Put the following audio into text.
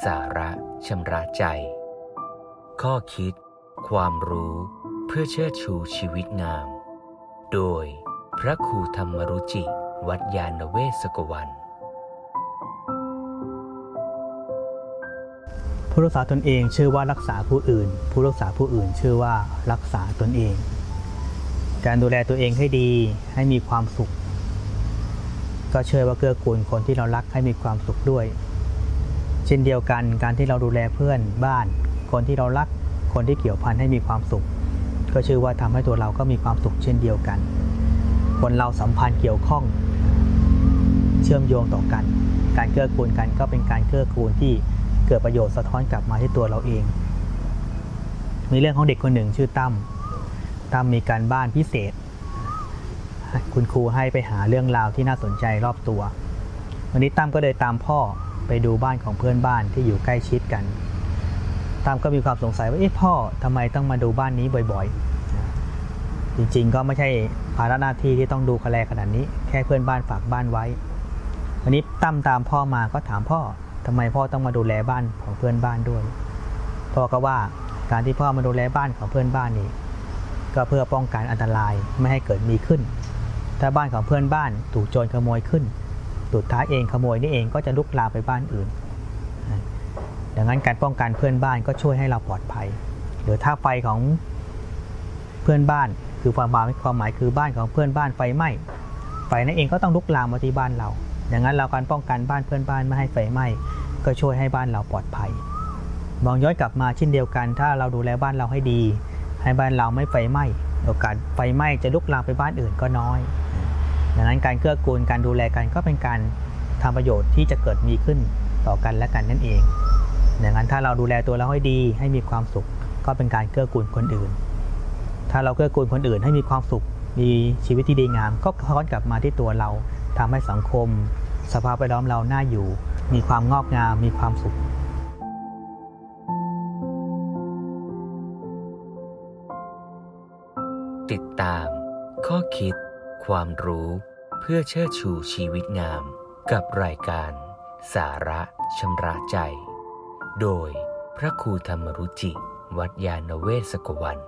สาระชำระใจ ข้อคิด ความรู้เพื่อเชิดชูชีวิตงาม โดยพระครูธรรมรุจิ วัดยาณเวศกวัน ผู้รักษาตนเองชื่อว่ารักษาผู้อื่น ผู้รักษาผู้อื่นชื่อว่ารักษาตนเอง การดูแลตัวเองให้ดีให้มีความสุข ก็เชื่อว่าเกื้อกูลคนที่เรารักให้มีความสุขด้วย เช่นเดียวกันการที่เราดูแลเพื่อนบ้าน คนที่เรารักคนที่เกี่ยวพันให้มีความสุข ก็ชื่อว่าทำให้ตัวเราก็มีความสุขเช่นเดียวกัน คนเราสัมพันธ์เกี่ยวข้อง เชื่อมโยงต่อกัน การเกื้อกูลกันก็เป็นการเกื้อกูลที่เกิดประโยชน์สะท้อนกลับมาที่ตัวเราเอง มีเรื่องของเด็กคนหนึ่งชื่อตั้มตั้มมีการบ้านพิเศษ คุณครูให้ไปหาเรื่องราวที่น่าสนใจรอบตัว วันนี้ตั้มก็เลยตามพ่อ ไปดูบ้านของเพื่อนบ้านที่อยู่ใกล้ชิดกันตั้มก็มีความสงสัยว่าเอ๊ะพ่อทำไมต้องมาดูบ้านนี้บ่อยๆ จริงๆ ก็ไม่ใช่ภาระหน้าที่ที่ต้องดูคแลขนาดนี้ แค่เพื่อนบ้านฝากบ้านไว้วันนี้ตั้มตามพ่อมาก็ถามพ่อทำไมพ่อต้องมาดูแลบ้านของเพื่อนบ้านด้วยพ่อก็ว่าการที่พ่อมาดูแลบ้านของเพื่อนบ้านนี่ก็เพื่อป้องกันอันตรายไม่ให้เกิดมีขึ้น ถ้าบ้านของเพื่อนบ้านถูกโจรขโมยขึ้น สุดท้ายเองขโมยนี่เองก็จะลุกลามไปบ้านอื่น ดังนั้นการป้องกันเพื่อนบ้านก็ช่วยให้เราปลอดภัย หรือถ้าไฟของเพื่อนบ้านคือความหมายความหมายคือบ้านของเพื่อนบ้านไฟไหม้ไฟนั่นเองก็ต้องลุกลามมาที่บ้านเรา ดังนั้นเราการป้องกันบ้านเพื่อนบ้านไม่ให้ไฟไหม้ก็ช่วยให้บ้านเราปลอดภัย มองย้อนกลับมาเช่นเดียวกัน ถ้าเราดูแลบ้านเราให้ดี ให้บ้านเราไม่ไฟไหม้โอกาสไฟไหม้จะลุกลามไปบ้านอื่นก็น้อย ดังนั้นการเกื้อกูลการดูแลกันก็เป็นการทำประโยชน์ที่จะเกิดมีขึ้นต่อกันและกันนั่นเองดังนั้นถ้าเราดูแลตัวเราให้ดีให้มีความสุข ก็เป็นการเกื้อกูลคนอื่น ถ้าเราเกื้อกูลคนอื่นให้มีความสุข มีชีวิตที่ดีงาม ก็ค้อนกลับมาที่ตัวเราทำให้สังคม สภาพแวดล้อมเราน่าอยู่ มีความงอกงาม มีความสุขติดตาม ข้อคิด ความรู้เพื่อเชิดชูชีวิตงาม กับรายการ สาระชำระใจ โดยพระครูธรรมรุจิ วัดยาณเวศกวัน